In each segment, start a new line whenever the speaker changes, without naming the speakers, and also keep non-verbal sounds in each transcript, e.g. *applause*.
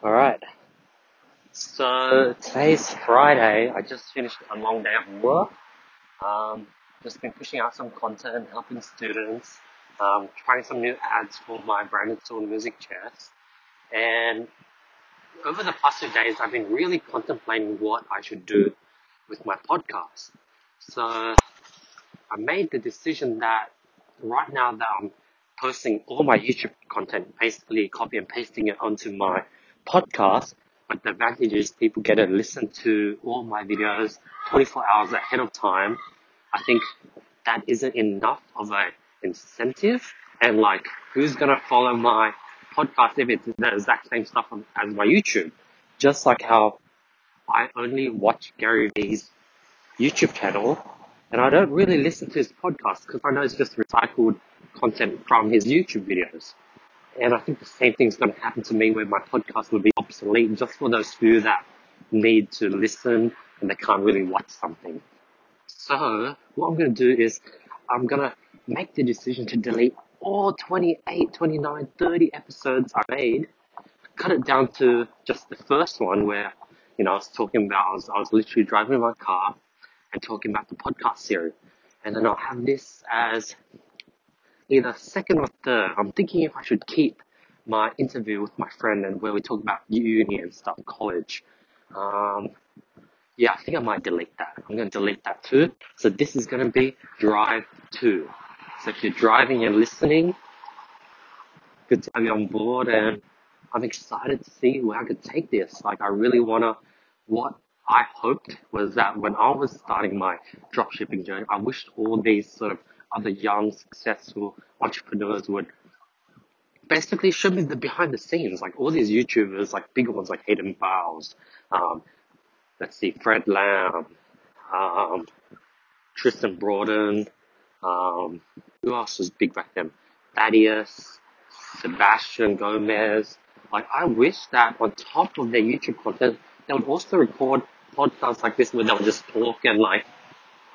Alright. So today's Friday. I just finished a long day of work. Um, just been pushing out some content, helping students, um, trying some new ads for my branded tool music chairs. And over the past few days, I've been really contemplating what I should do with my podcast. So I made the decision that right now that I'm posting all my YouTube content, basically copy and pasting it onto my podcast, but the advantage is people get to listen to all my videos 24 hours ahead of time. I think that isn't enough of an incentive. And like, who's gonna follow my podcast if it's the exact same stuff as my YouTube? Just like how I only watch Gary Vee's YouTube channel and I don't really listen to his podcast because I know it's just recycled content from his YouTube videos. And I think the same thing's going to happen to me where my podcast will be obsolete just for those few that need to listen and they can't really watch something. So what I'm going to do is I'm going to make the decision to delete all 28, 29, 30 episodes I made, cut it down to just the first one where, you know, I was talking about, I was, I was literally driving my car and talking about the podcast series. And then I'll have this as either second or third. I'm thinking if I should keep my interview with my friend and where we talk about uni and stuff, college. Um, yeah, I think I might delete that. I'm going to delete that too. So this is going to be drive two. So if you're driving and listening, good to have you on board and I'm excited to see where I could take this. Like I really want to, what I hoped was that when I was starting my dropshipping journey, I wished all these sort of other young, successful entrepreneurs would basically show me the behind the scenes, like all these YouTubers, like bigger ones like Hayden Bowles, um, let's see, Fred Lam, um, Tristan Broden, um, who else was big back then? Thaddeus, Sebastian Gomez. Like, I wish that on top of their YouTube content, they would also record podcasts like this where they would just talk and like,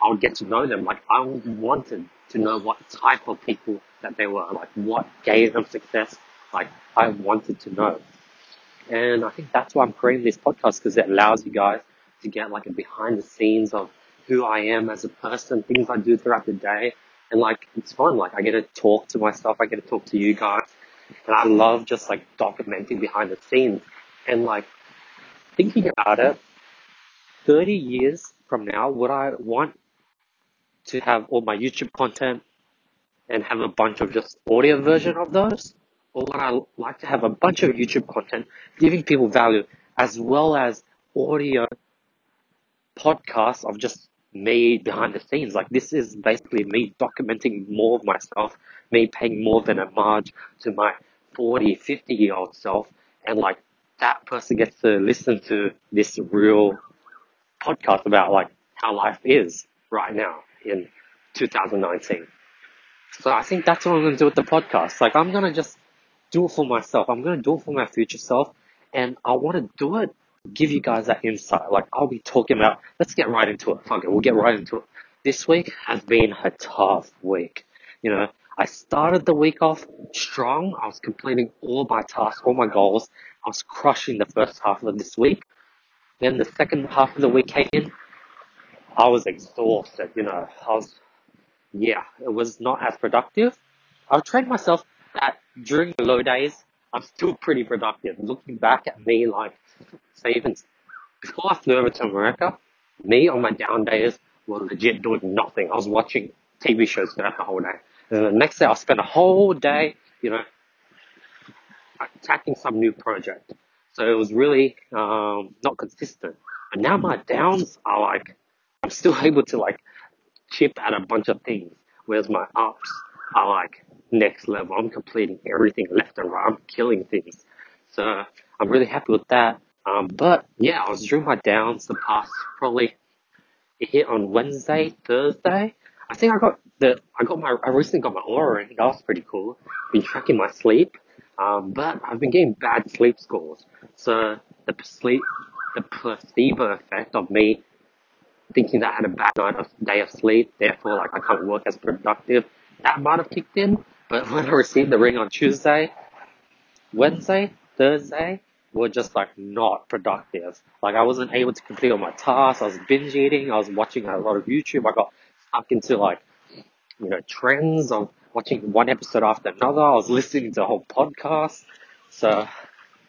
I would get to know them. Like, I wanted to know what type of people that they were, like what gave them success. Like, I wanted to know. And I think that's why I'm creating this podcast because it allows you guys to get like a behind the scenes of who I am as a person, things I do throughout the day. And like, it's fun. Like, I get to talk to myself. I get to talk to you guys. And I love just like documenting behind the scenes. And like, thinking about it, 30 years from now, would I want to have all my YouTube content and have a bunch of just audio version of those? Or I like to have a bunch of YouTube content giving people value as well as audio podcasts of just me behind the scenes? Like this is basically me documenting more of myself, me paying more than a marge to my 40, 50 year old self and like that person gets to listen to this real podcast about like how life is right now in 2019. So I think that's what I'm going to do with the podcast. Like I'm going to just do it for myself. I'm going to do it for my future self and I want to do it, give you guys that insight. Like I'll be talking about, let's get right into it. Fuck it. We'll get right into it. This week has been a tough week. You know, I started the week off strong. I was completing all my tasks, all my goals. I was crushing the first half of this week. Then the second half of the week came in. I was exhausted, you know. I was, yeah, it was not as productive. I'll train myself that during the low days, I'm still pretty productive. Looking back at me, like, say even before I flew over to America, me on my down days were legit doing nothing. I was watching TV shows throughout the whole day. And the next day I spent a whole day, you know, attacking some new project. So it was really um, not consistent. But now my downs are like, I'm still *laughs* able to like chip at a bunch of things, whereas my ups are like next level. I'm completing everything left and right. I'm killing things. So I'm really happy with that. Um, but yeah, I was during my downs the past probably it hit on Wednesday, Thursday. I think I got the I got my I recently got my Oura ring. That was pretty cool. Been tracking my sleep. Um, but I've been getting bad sleep scores. So the sleep, the placebo effect of me thinking that I had a bad night of day of sleep, therefore like I can't work as productive, that might have kicked in. But *laughs* when I received the ring on Tuesday, Wednesday, Thursday, were just like not productive. Like I wasn't able to complete all my tasks. I was binge eating. I was watching a lot of YouTube. I got stuck into like, you know, trends of watching one episode after another. I was *laughs* listening to a whole podcast. So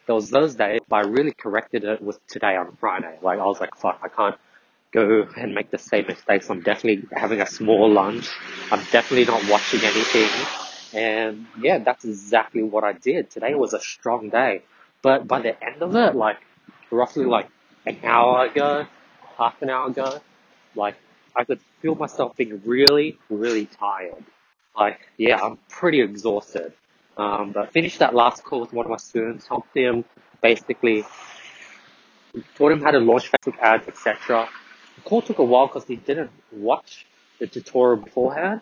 there was those days, but I really corrected it with today on Friday. Like I was like, fuck, I can't go and make the same mistakes. I'm definitely having a small lunch. I'm definitely not watching anything. And yeah, that's exactly what I did. Today was a strong day. But by the end of it, like roughly like an hour ago, half an hour ago, like I could feel myself being really, really tired. Like, yeah, I'm pretty exhausted. Um, but finished that last call with one of my students, helped him basically, taught him how to launch Facebook ads, etc. Call took a while because he didn't watch the tutorial beforehand.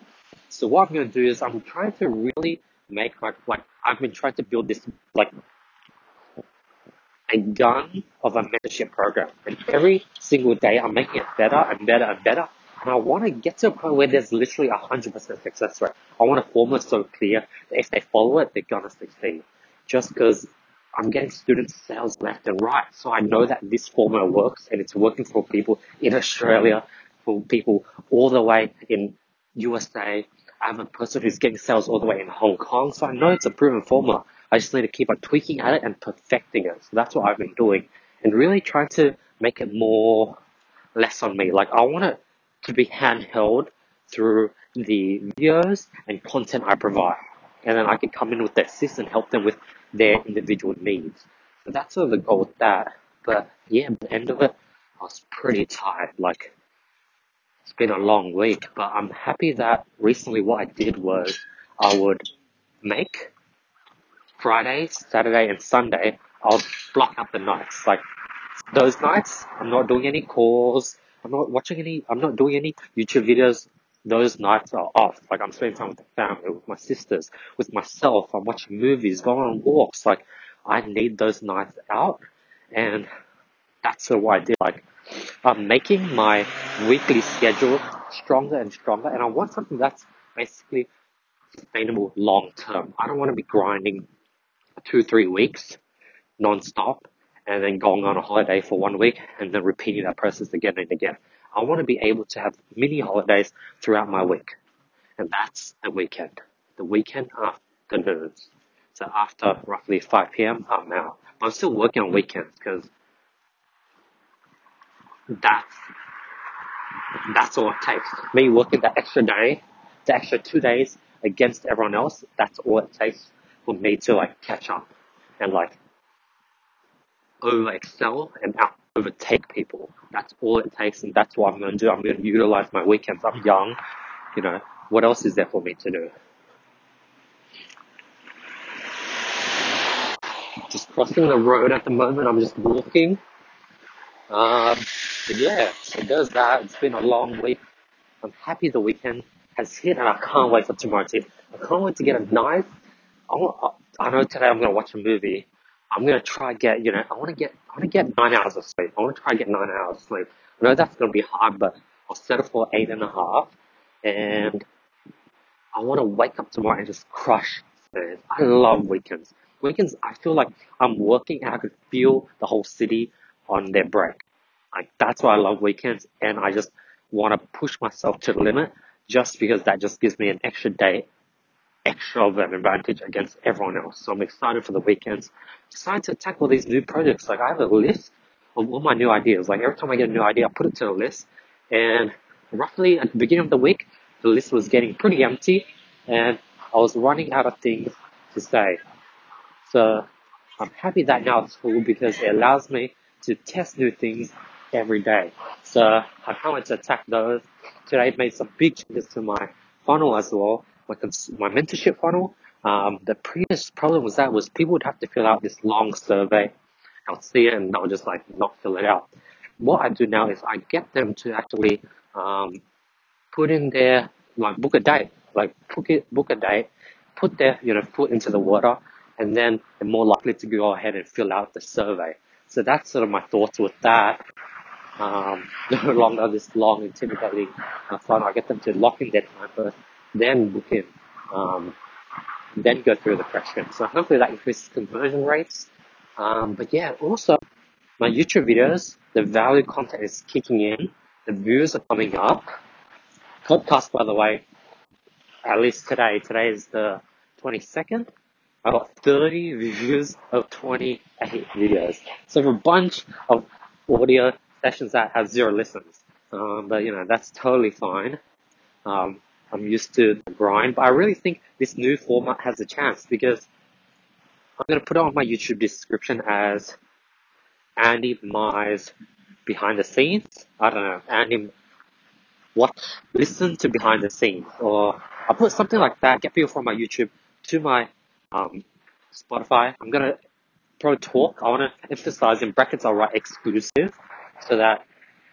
So what I'm going to do is I'm trying to really make like, like I've been trying to build this like a gun of a mentorship program. And every single day I'm making it better and better and better. And I want to get to a point where there's literally a 100% success rate. I want a formula so clear that if they follow it, they're going to succeed. Just because I'm getting student sales left and right. So I know that this formula works and it's working for people in Australia, for people all the way in USA. I have a person who's getting sales all the way in Hong Kong. So I know it's a proven formula. I just need to keep on tweaking at it and perfecting it. So that's what I've been doing and really trying to make it more less on me. Like I want it to be handheld through the videos and content I provide. And then I can come in with the assist and help them with their individual needs. So that's sort of the goal with that. But yeah, at the end of it, I was pretty tired. Like it's been a long week, but I'm happy that recently what I did was I would make Friday, Saturday, and Sunday, I'll block up the nights. Like those nights, I'm not doing any calls. I'm not watching any. I'm not doing any YouTube videos. Those nights are off. Like I'm spending time with the family, with my sisters, with myself. I'm watching movies, going on walks. Like I need those nights out, and that's what I did. Like I'm making my weekly schedule stronger and stronger, and I want something that's basically sustainable long term. I don't want to be grinding two, three weeks non-stop and then going on a holiday for one week and then repeating that process again and again. I want to be able to have mini holidays throughout my week. And that's the weekend. The weekend afternoons. So after roughly 5 p.m., I'm out. But I'm still working on weekends because that's, that's all it takes. Me working that extra day, the extra two days against everyone else, that's all it takes for me to like catch up and like over excel and out overtake people. That's all it takes and that's what I'm going to do. I'm going to utilize my weekends. I'm young, you know, what else is there for me to do? Just crossing the road at the moment. I'm just walking. Um, but yeah, so there's that. It's been a long week. I'm happy the weekend has hit and I can't wait for tomorrow. I can't wait to get a nice, I, I know today I'm going to watch a movie I'm gonna try get you know I want to get I want to get nine hours of sleep. I want to try get nine hours of sleep. I know that's gonna be hard, but I'll settle for eight and a half, and I want to wake up tomorrow and just crush Spurs. I love weekends. Weekends, I feel like I'm working and I could feel the whole city on their break. Like that's why I love weekends, and I just want to push myself to the limit just because that just gives me an extra day extra of an advantage against everyone else. So I'm excited for the weekends. Decided to tackle these new projects. Like I have a list of all my new ideas. Like every time I get a new idea, I put it to a list. And roughly at the beginning of the week, the list was getting pretty empty and I was running out of things to say. So I'm happy that now it's full because it allows me to test new things every day. So I can't wait to attack those. Today I made some big changes to my funnel as well my, my mentorship funnel, um, the previous problem was that was people would have to fill out this long survey. I'll see it and they'll just like not fill it out. What I do now is I get them to actually um, put in their like book a date, like book it, book a date, put their you know foot into the water, and then they're more likely to go ahead and fill out the survey. So that's sort of my thoughts with that. Um, *laughs* no longer this long intimidating uh, funnel. I get them to lock in their time first then book in, um, then go through the question. So hopefully that increases conversion rates. Um, but yeah, also my YouTube videos, the value content is kicking in, the views are coming up. Podcast, by the way, at least today, today is the 22nd. I got 30 views of 28 videos. So a bunch of audio sessions that have zero listens. Um, but you know, that's totally fine. Um, I'm used to the grind, but I really think this new format has a chance because I'm to put it on my YouTube description as Andy Mize behind the scenes. I don't know, Andy watch, listen to behind the scenes, or I'll put something like that, get people from my YouTube to my um, Spotify. I'm gonna pro talk. I want to emphasize in brackets. I'll write exclusive so that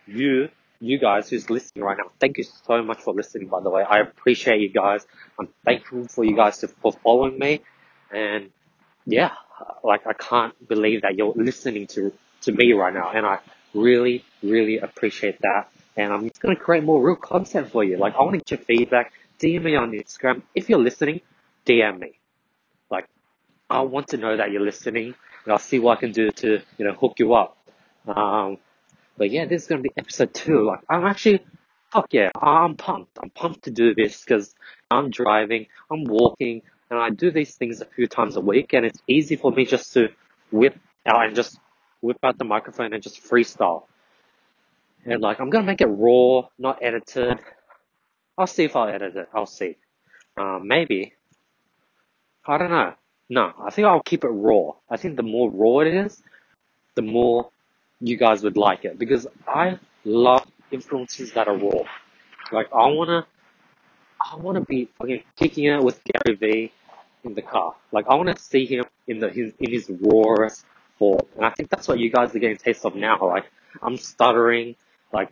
you, you guys who's listening right now, thank you so much for listening. By the way, I appreciate you guys. I'm thankful for you guys to, for following me, and yeah, like I can't believe that you're listening to to me right now, and I really, really appreciate that. And I'm just gonna create more real content for you. Like I want to get your feedback. DM me on Instagram if you're listening. DM me. Like I want to know that you're listening, and I'll see what I can do to you know hook you up. Um, but yeah, this is gonna be episode two. Like I'm actually, fuck yeah, I'm pumped. I'm pumped to do this because I'm driving, I'm walking, and I do these things a few times a week, and it's easy for me just to whip out and just whip out the microphone and just freestyle. And like, I'm gonna make it raw, not edited. I'll see if I'll edit it. I'll see. Um, maybe. I don't know. No, I think I'll keep it raw. I think the more raw it is, the more you guys would like it because I love influences that are raw. Like I wanna, I wanna be fucking kicking it with Gary Vee in the car. Like I wanna see him in the his, in his rawest form, and I think that's what you guys are getting a taste of now. Like I'm stuttering, like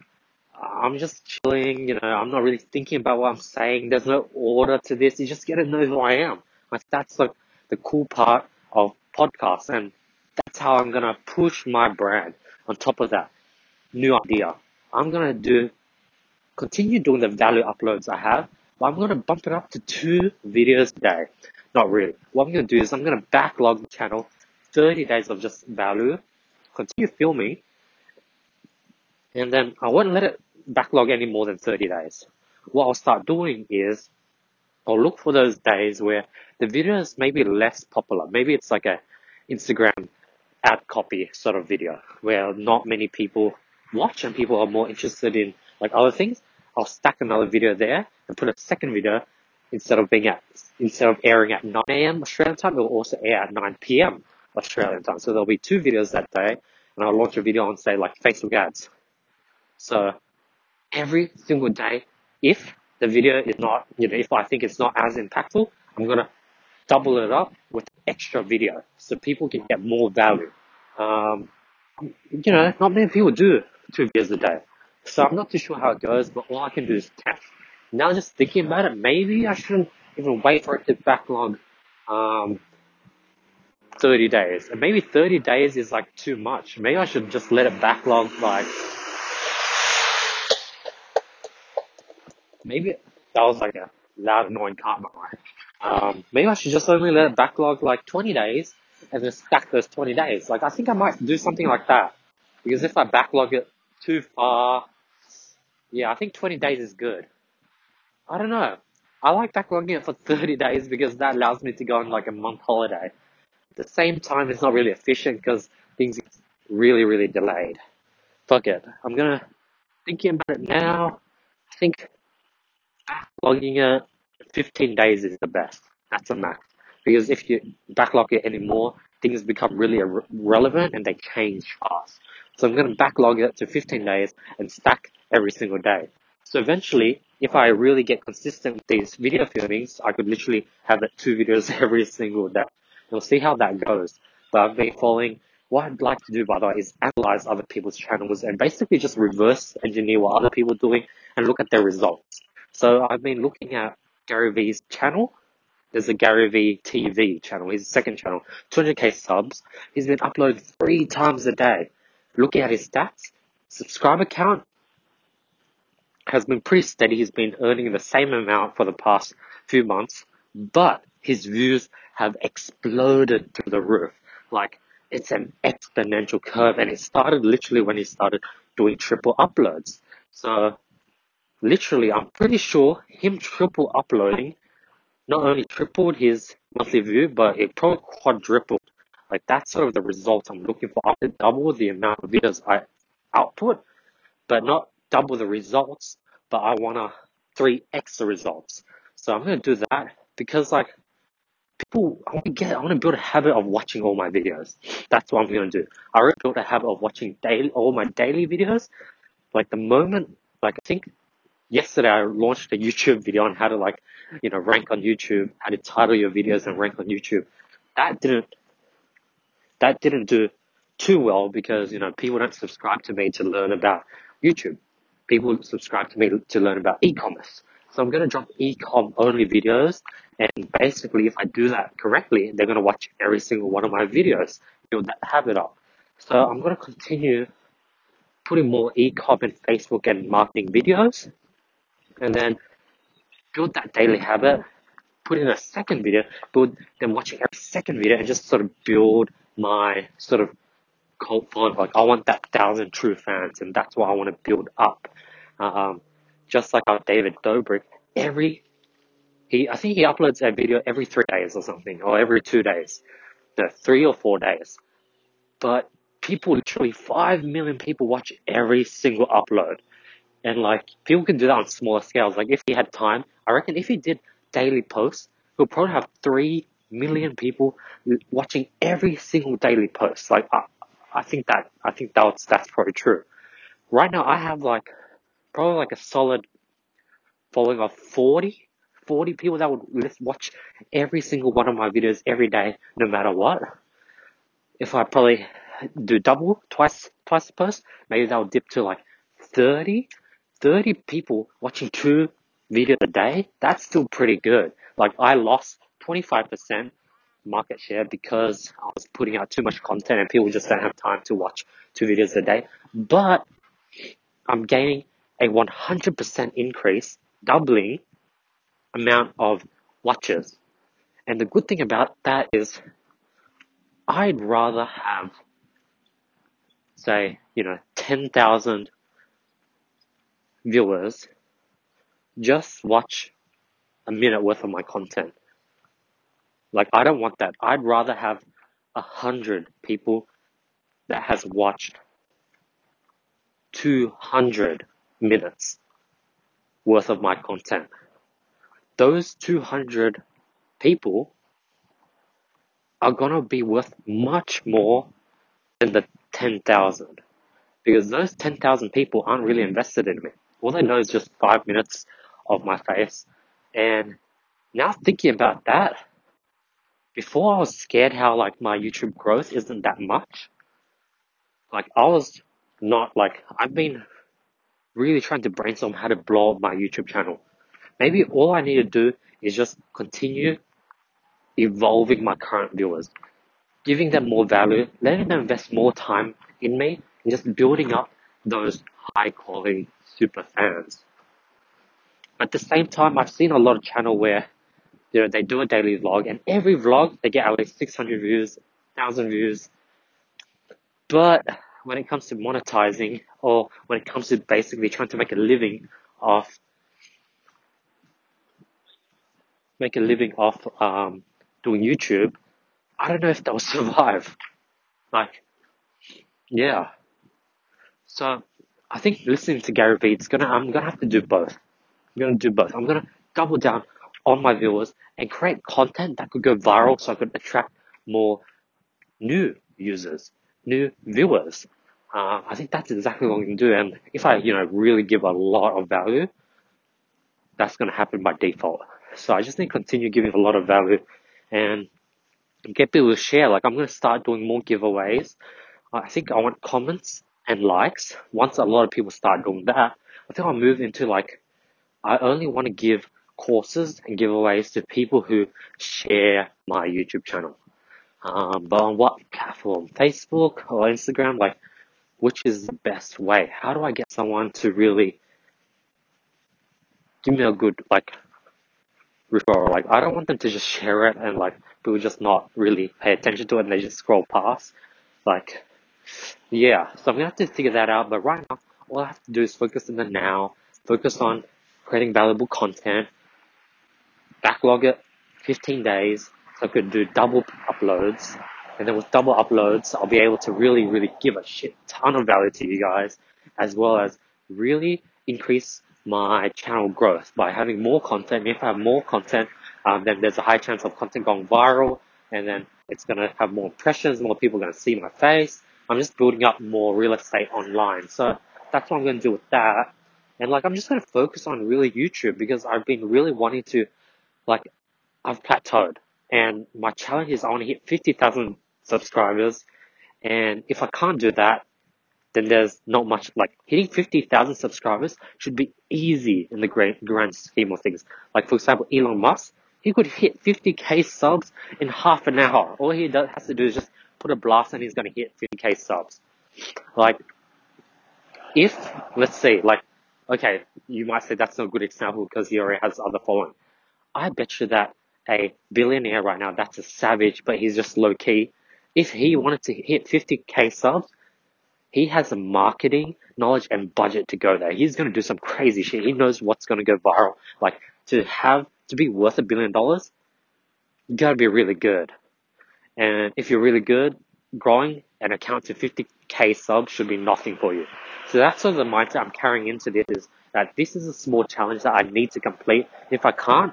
I'm just chilling. You know, I'm not really thinking about what I'm saying. There's no order to this. You just get to know who I am. Like that's like the cool part of podcasts, and that's how I'm gonna push my brand on top of that new idea. I'm gonna do continue doing the value uploads I have, but I'm gonna bump it up to two videos a day. Not really. What I'm gonna do is I'm gonna backlog the channel 30 days of just value, continue filming, and then I won't let it backlog any more than 30 days. What I'll start doing is I'll look for those days where the video is maybe less popular. Maybe it's like a Instagram ad copy sort of video where not many people watch and people are more interested in like other things. I'll stack another video there and put a second video instead of being at instead of airing at 9 a.m. Australian time, it will also air at 9 p.m. Australian time. So there'll be two videos that day, and I'll launch a video on say like Facebook ads. So every single day, if the video is not, you know, if I think it's not as impactful, I'm gonna double it up with extra video so people can get more value. Um, you know, not many people do two videos a day. So I'm not too sure how it goes, but all I can do is test. Now just thinking about it, maybe I shouldn't even wait for it to backlog um, 30 days. And maybe 30 days is like too much. Maybe I should just let it backlog like maybe that was like a loud annoying car behind. Um, maybe I should just only let it backlog like 20 days and then stack those 20 days. Like I think I might do something like that because if I backlog it too far, yeah, I think 20 days is good. I don't know. I like backlogging it for *laughs* 30 days because that allows me to go on like a month holiday. At the same time, it's not really efficient because things get really, really delayed. Fuck it. I'm gonna thinking about it now. I think backlogging it 15 days is the best. That's a max. Because if you backlog it anymore, things become really irrelevant and they change fast. So I'm going to backlog it to 15 days and stack every single day. So eventually, if I really get consistent with these video filmings, I could literally have it two videos *laughs* every single day. We'll see how that goes. But I've been following, what I'd like to do by the way is analyze other people's channels and basically just reverse engineer what other people are doing and look at their results. So I've been looking at Gary Vee's channel. There's a Gary Vee TV channel, his second channel, 200k subs. He's been uploading three times a day. Looking at his stats, subscriber count has been pretty steady. He's been earning the same amount for the past few months, but his views have exploded through the roof. Like it's an exponential curve and it started literally when he started doing triple uploads. So literally, I'm pretty sure him triple uploading not only tripled his monthly view, but it probably quadrupled. Like that's sort of the results I'm looking for. I to double the amount of videos I output, but not double the results, but I want to 3x the results. So I'm to do that because like people, I want to get, I want to build a habit of watching all my videos. That's what I'm to do. I already built a habit of watching daily, all my daily videos. Like the moment, like I think yesterday I launched a YouTube video on how to like, you know, rank on YouTube, how to title your videos and rank on YouTube. That didn't, that didn't do too well because, you know, people don't subscribe to me to learn about YouTube. People subscribe to me to learn about e-commerce. So I'm going to drop e-com only videos. And basically, if I do that correctly, they're going to watch every single one of my videos, build that habit up. So I'm going to continue putting more e-com and Facebook and marketing videos and then build that daily habit, put in a second video, build them watching every second video and just sort of build my sort of cult following. Like I want that thousand true fans and that's what I want to build up. Um, just like our David Dobrik, every he I think he uploads a video every three days or something, or every two days. No, three or four days. But people literally five million people watch every single upload. And like people can do that on smaller scales. Like if he had time, I reckon if he did daily posts, he'll probably have three million people watching every single daily post. Like I, I think that I think that's that's probably true. Right now, I have like probably like a solid following of 40, 40 people that would watch every single one of my videos every day, no matter what. If I probably do double, twice, twice the post, maybe that would dip to like 30, 30 people watching two videos a day. That's still pretty good. Like I lost 25% market share because I was putting out too much content and people just don't have time to watch two videos a day. But I'm gaining a 100% increase, doubling amount of watches. And the good thing about that is I'd rather have, say, you know, 10,000 viewers just watch a minute worth of my content. Like, I don't want that. I'd rather have a hundred people that has watched 200 minutes worth of my content. Those 200 people are gonna be worth much more than the 10,000 because those 10,000 people aren't really invested in me. All they know is just five minutes of my face. And now thinking about that, before I was scared how like my YouTube growth isn't that much. Like I was not like, I've been really trying to brainstorm how to blow up my YouTube channel. Maybe all I need to do is just continue evolving my current viewers, giving them more value, letting them invest more time in me, and just building up those high quality super fans. At the same time, I've seen a lot of channel where you know, they do a daily vlog and every vlog they get at least 600 views, 1000 views. But when it comes to monetizing or when it comes to basically trying to make a living off make a living off um, doing YouTube, I don't know if they'll *laughs* survive. Like, yeah. So I think listening to Gary Vee, it's gonna I'm gonna have to do both. I'm gonna do both. I'm gonna double down on my viewers and create content that could go viral so I could attract more new users, new viewers. Uh, I think that's exactly what we can do. And if I, you know, really give a lot of value, that's to happen by default. So I just need to continue giving a lot of value and get people to share. Like I'm to start doing more giveaways. I think I want comments and likes. Once a lot of people start doing that, I think I'll move into like, I only want to give courses and giveaways to people who share my YouTube channel. Um, but on what platform? Facebook or Instagram? Like, which is the best way? How do I get someone to really give me a good, like, referral? Like, I don't want them to just share it and, like, people just not really pay attention to it and they just scroll past. Like, yeah, so I'm gonna have to figure that out. But right now, all I have to do is focus in the now, focus on creating valuable content, backlog it 15 days so I could do double uploads. And then with double uploads, I'll be able to really, really give a shit ton of value to you guys, as well as really increase my channel growth by having more content. If I have more content, um, then there's a high chance of content going viral, and then it's gonna have more impressions, more people gonna see my face. I'm just building up more real estate online. So that's what I'm gonna do with that. And like, I'm just gonna focus on really YouTube because I've been really wanting to, like, I've plateaued. And my challenge is I want to hit 50,000 subscribers. And if I can't do that, then there's not much, like hitting 50,000 subscribers should be easy in the grand, grand scheme of things. Like for example, Elon Musk, he could hit 50k subs in half an hour. All he does, has to do is just put a blast and he's going to hit 50k subs. Like, if, let's see, like, okay, you might say that's not a good example because he already has other following. I bet you that a billionaire right now, that's a savage, but he's just low key. If he wanted to hit 50k subs, he has the marketing knowledge and budget to go there. He's going to do some crazy shit. He knows what's going to go viral. Like to have, to be worth a billion dollars, you gotta be really good. And if you're really good, growing an account to 50k subs should be nothing for you. So that's sort of the mindset I'm carrying into this is that this is a small challenge that I need to complete. If I can't,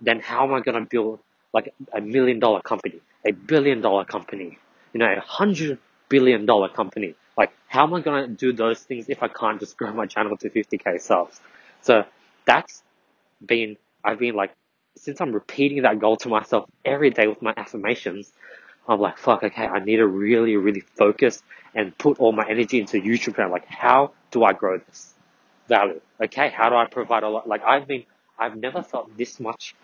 then how am I going to build like a million dollar company, a billion dollar company, you know, a hundred billion dollar company? Like, how am I going to do those things if I can't just grow my channel to 50k subs? So that's been, I've been like, since I'm repeating that goal to myself every day with my affirmations, I'm like, fuck, okay, I need to really, really focus and put all my energy into YouTube channel. Like, how do I grow this value? Okay, how do I provide a lot? Like, I've been, I've never felt this much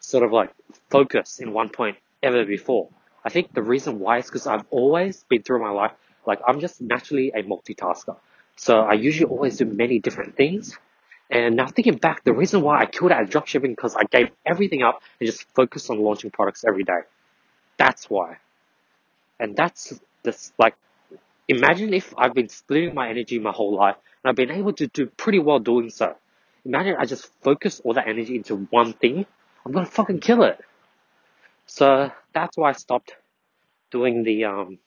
sort of like focus in one point ever before. I think the reason why is because I've always been through my life, like I'm just naturally a multitasker. So I usually always do many different things. And now thinking back, the reason why I killed out dropshipping because I gave everything up and just focused on launching products every day. That's why. And that's this like imagine if I've been splitting my energy my whole life and I've been able to do pretty well doing so. Imagine I just focus all that energy into one thing I'm gonna fucking kill it. So that's why I stopped doing the um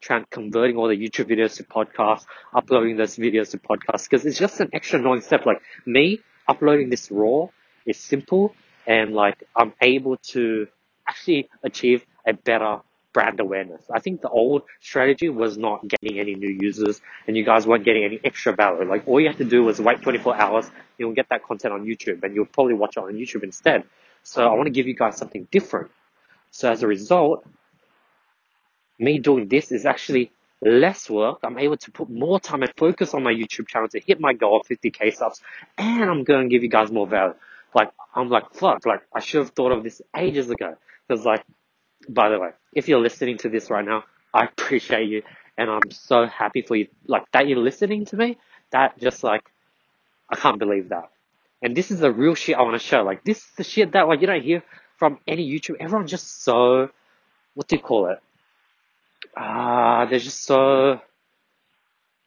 trying converting all the YouTube videos to podcasts, uploading those videos to podcasts because it's just an extra annoying step. Like me uploading this raw is simple and like I'm able to actually achieve a better brand awareness. I think the old strategy was not getting any new users and you guys weren't getting any extra value. Like all you had to do was wait 24 hours, you'll get that content on YouTube and you'll probably watch it on YouTube instead. So I want to give you guys something different. So as a result, me doing this is actually less work. I'm able to put more time and focus on my YouTube channel to hit my goal of 50k subs, and I'm going to give you guys more value. Like I'm like fuck, like I should have thought of this ages ago. Because like, by the way, if you're listening to this right now, I *laughs* appreciate you, and I'm so happy for you. Like that you're listening to me. That just like, I can't believe that. And this is the real shit I want to show. Like this is the shit that like you don't hear from any YouTube. Everyone's just so what do you call it? Ah, uh, they're just so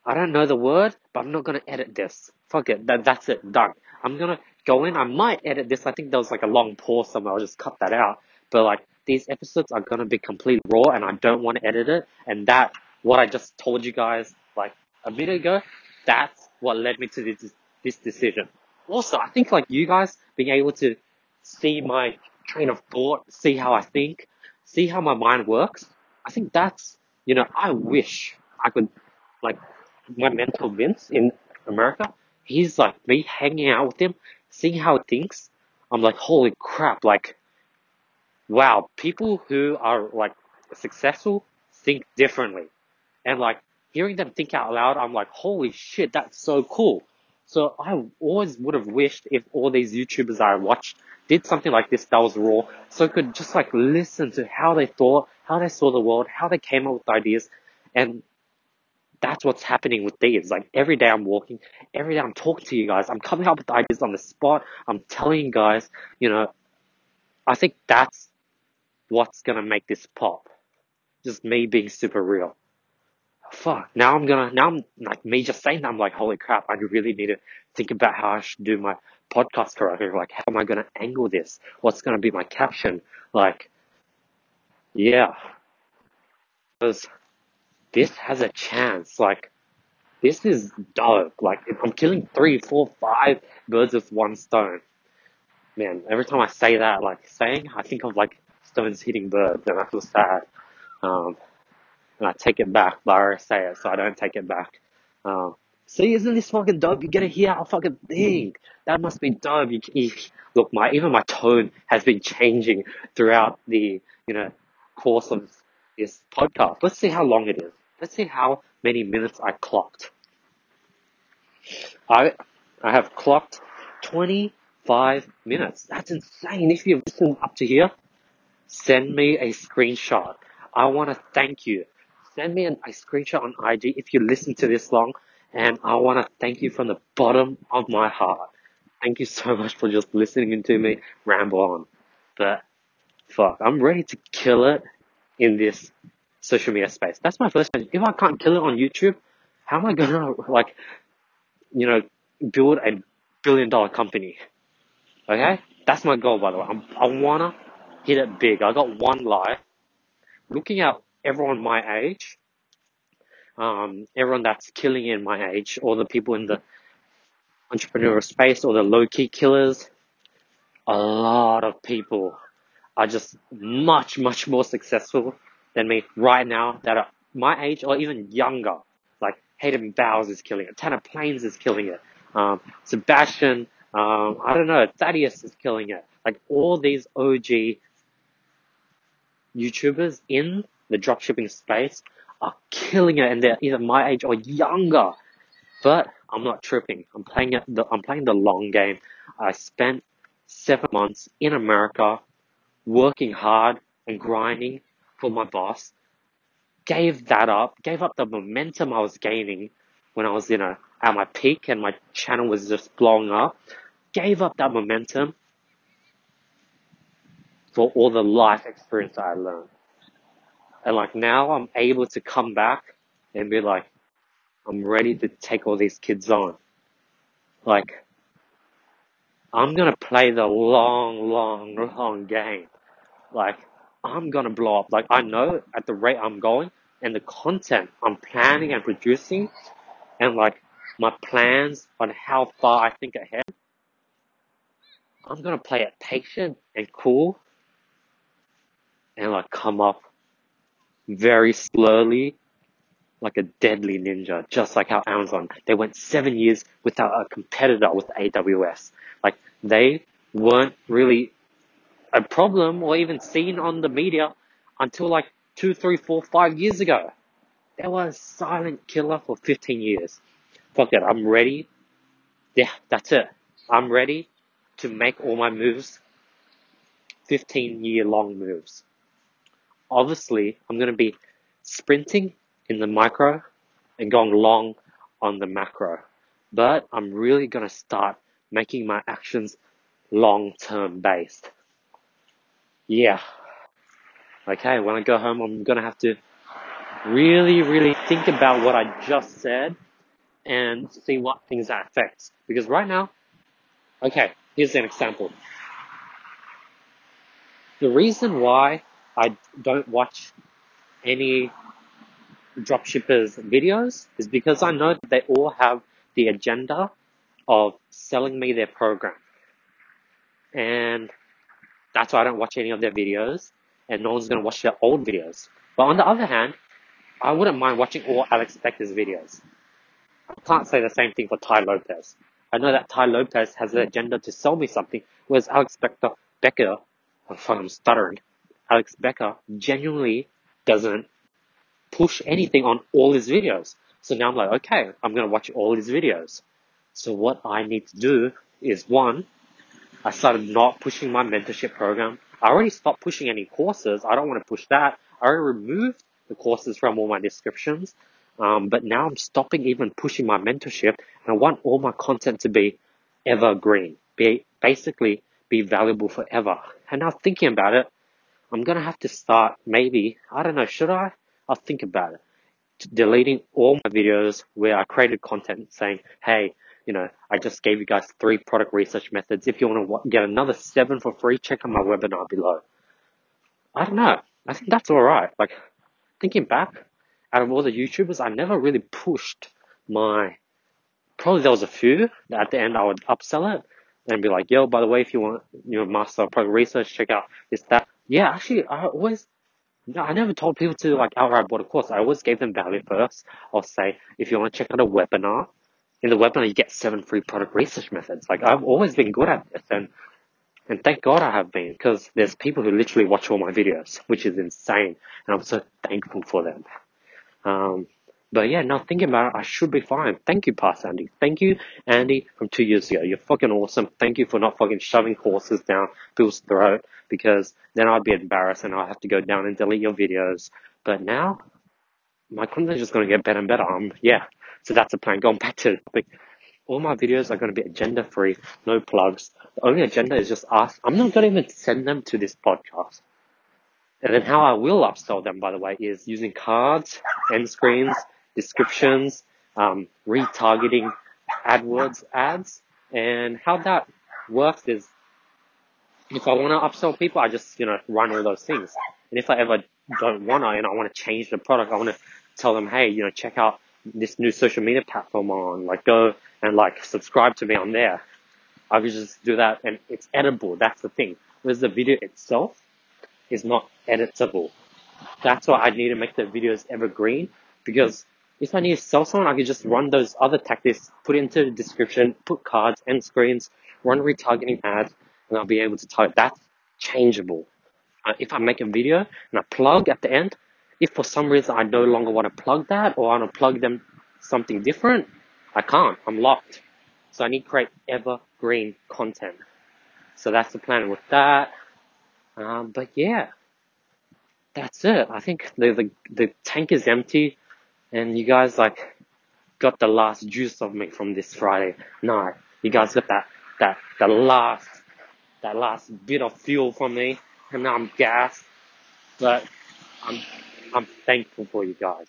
I don't know the word, but I'm not gonna edit this. Fuck it. That that's it. Done. I'm gonna go in. I might edit this. I think there was like a long pause somewhere. I'll just cut that out. But like these episodes are gonna be complete raw, and I don't want to edit it. And that what I just told you guys like a minute ago, that's what led me to this this decision also, I think like you guys being able to see my train of thought, see how I think, see how my mind works, I think that's, you know, I wish I could, like, my mentor Vince in America, he's like me hanging out with him, seeing how it thinks. I'm like, holy crap, like, wow, people who are like successful think differently. And like hearing them think out loud, I'm like, holy shit, that's so cool. So I always would have wished if all these YouTubers I watched did something like this that was raw, so I could just like listen to how they thought, how they saw the world, how they came up with ideas, and that's what's happening with these. Like every day I'm walking, every day I'm talking to you guys, I'm coming up with ideas on the spot, I'm telling you guys, you know, I think that's what's gonna make this pop. just me being super real. Fuck. Now I'm gonna, now I'm like me just saying that, I'm like, holy crap, I really need to think about how I should do my podcast correctly. Like, how am I gonna angle this? What's gonna be my caption? Like, yeah. Because this has a chance. Like, this is dope. Like, if I'm killing three, four, five birds with one stone. Man, every time I say that, like saying, I think of like stones hitting birds, and I feel sad. Um, and I take it back, but I say it, so I don't take it back. Um, see, isn't this fucking dope? You get to hear how fucking think. That must be dope. You, you, look, my even my tone has been changing throughout the you know course of this podcast. Let's see how long it is. Let's see how many minutes I clocked. I I have clocked 25 minutes. That's insane. If you've listened up to here, send me a screenshot. I want to thank you. Send me an, a screenshot on IG if you listen to this long, and I want to thank you from the bottom of my heart. Thank you so much for just listening to me ramble on. But fuck, I'm ready to kill it in this social media space. That's my first question. If I can't kill it on YouTube, how am I gonna like, you know, build a billion dollar company? Okay, that's my goal by the way. I'm, I wanna hit it big. I got one life. Looking at everyone my age, um, everyone that's killing in my age, or the people in the entrepreneurial space, or the low key killers, a lot of people are just much, much more successful than me right now that are my age or even younger. Like Hayden Bowles is killing it. Tanner Planes is killing it. Um, Sebastian, um, I don't know, Thaddeus is killing it. Like all these OG YouTubers in the dropshipping space are killing it and they're either my age or younger. But I'm not tripping. I'm playing it, the, I'm playing the long game. I spent seven months in America working hard and grinding for my boss, gave that up, gave up the momentum I was gaining when I was, you know, at my peak and my channel was just blowing up, gave up that momentum for all the life experience I learned. And like now I'm able to come back and be like, I'm ready to take all these kids on. Like, I'm gonna play the long, long, long game. Like, I'm gonna blow up. Like, I know at the rate I'm going and the content I'm planning and producing and like my plans on how far I think ahead, I'm gonna play it patient and cool and like come up very slowly like a deadly ninja, just like how Amazon, they went seven years without a competitor with AWS. Like they weren't really a problem or even seen on the media until like two, three, four, five years ago. They were a silent killer for 15 years. Fuck it, I'm ready. Yeah, that's it. I'm ready to make all my moves 15 year long moves. Obviously, I'm going to be sprinting in the micro and going long on the macro. But I'm really going to start making my actions long term based. Yeah. Okay, when I go home, I'm to have to really, really think about what I just said and see what things that affects. Because right now, okay, here's an example. The reason why I don't watch any dropshippers videos is because I know that they all have the agenda of selling me their program. And that's why I don't watch any of their videos and no one's going to watch their old videos. But on the other hand, I wouldn't mind watching all Alex Becker's videos. I can't say the same thing for Tai Lopez. I know that Tai Lopez has an agenda to sell me something, whereas Alex Becker, Becker, I'm stuttering. Alex Becker genuinely doesn't push anything on all his videos. So now I'm like, okay, I'm gonna watch all his videos. So what I need to do is one, I started not pushing my mentorship program. I already stopped pushing any courses. I don't want to push that. I already removed the courses from all my descriptions. Um, but now I'm stopping even pushing my mentorship and I want all my content to be evergreen, be basically be valuable forever. And now thinking about it, I'm gonna have to start maybe, I don't know, should I? I'll think about it. Deleting all my videos where I created content saying, hey, you know, I just gave you guys three product research methods. If you want to get another seven for free, check out my webinar below. I don't know. I think that's alright. Like, thinking back, out of all the YouTubers, I never really pushed my, probably there was a few at the end I would upsell it and be like, yo, by the way, if you want, you know, master product research, check out this, that. Yeah, actually, I always, no, I never told people to like outright buy a course. I always gave them value first. I'll say, if you want to check out a webinar, in the webinar you get seven free product research methods. Like I've always been good at this and and thank God I have been because there's people who literally watch all my videos, which is insane. And I'm so thankful for them. Um, but yeah, now thinking about it, I should be fine. Thank you, Past Andy. Thank you, Andy, from two years ago. You're fucking awesome. Thank you for not fucking shoving courses down people's throat because then I'd be embarrassed and I'd have to go down and delete your videos. But now, my content is just going to get better and better. Um, yeah. So that's the plan. Going back to the topic all my videos are going to be agenda free, no plugs. The only agenda is just ask. I'm not going to even send them to this podcast. And then how I will upsell them, by the way, is using cards, end screens, descriptions, um, retargeting AdWords ads. And how that works is if I want to upsell people, I just, you know, run all those things. And if I ever don't want to and I want to change the product, I want to tell them, hey, you know, check out this new social media platform on, like go and like subscribe to me on there. I could just do that and it's editable. That's the thing. Whereas the video itself is not editable. That's why I need to make the videos evergreen because if I need to sell someone, I could just run those other tactics, put into the description, put cards and screens, run retargeting ads, and I'll be able to target. That's changeable. Uh, if I make a video and I plug at the end, if for some reason I no longer want to plug that or I want to plug them something different, I can't. I'm locked. So I need to create evergreen content. So that's the plan with that. Um, but yeah, that's it. I think the, the, the tank is empty and you guys like got the last juice of me from this Friday night. You guys got that, that, the last, that last bit of fuel from me and now I'm gassed. But I'm, I'm thankful for you guys.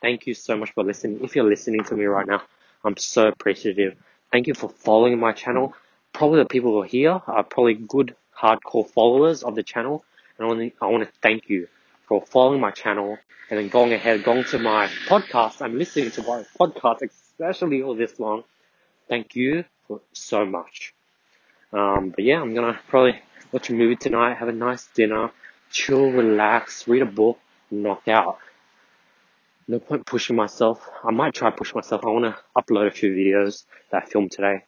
Thank you so much for listening. If you're listening to me right now, I'm so appreciative. Thank you for following my channel. Probably the people who are here are probably good hardcore followers of the channel. And I want to, I want to thank you for following my channel and then going ahead, going to my podcast. I'm listening to my podcast, especially all this long. Thank you for so much. Um, but yeah, I'm gonna probably watch a movie tonight, have a nice dinner, chill, relax, read a book, knock out. No point pushing myself. I might try push myself. I want to upload a few videos that I filmed today.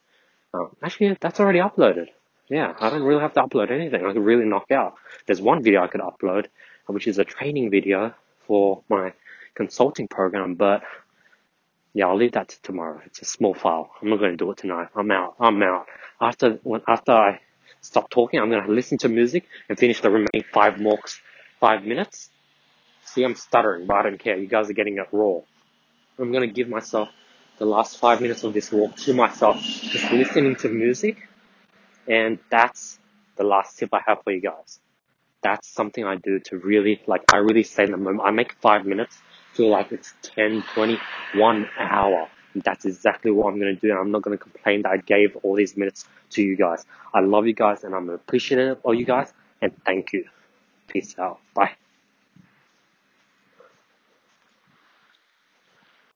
Um, actually, that's already uploaded. Yeah, I don't really have to upload anything. I could really knock out. There's one video I could upload, which is a training video for my consulting program, but yeah, I'll leave that to tomorrow. It's a small file. I'm not going to do it tonight. I'm out. I'm out. After when after I stop talking, I'm going to listen to music and finish the remaining five more five minutes. See, I'm stuttering, but I don't care. You guys are getting it raw. I'm going to give myself the last five minutes of this walk to myself, just listening to music. And that's the last tip I have for you guys. That's something I do to really, like, I really stay in the moment. I make five minutes feel like it's 10, 20, one hour. That's exactly what I'm going to do. And I'm not going to complain that I gave all these minutes to you guys. I love you guys and I'm appreciative of you guys. And thank you. Peace out. Bye.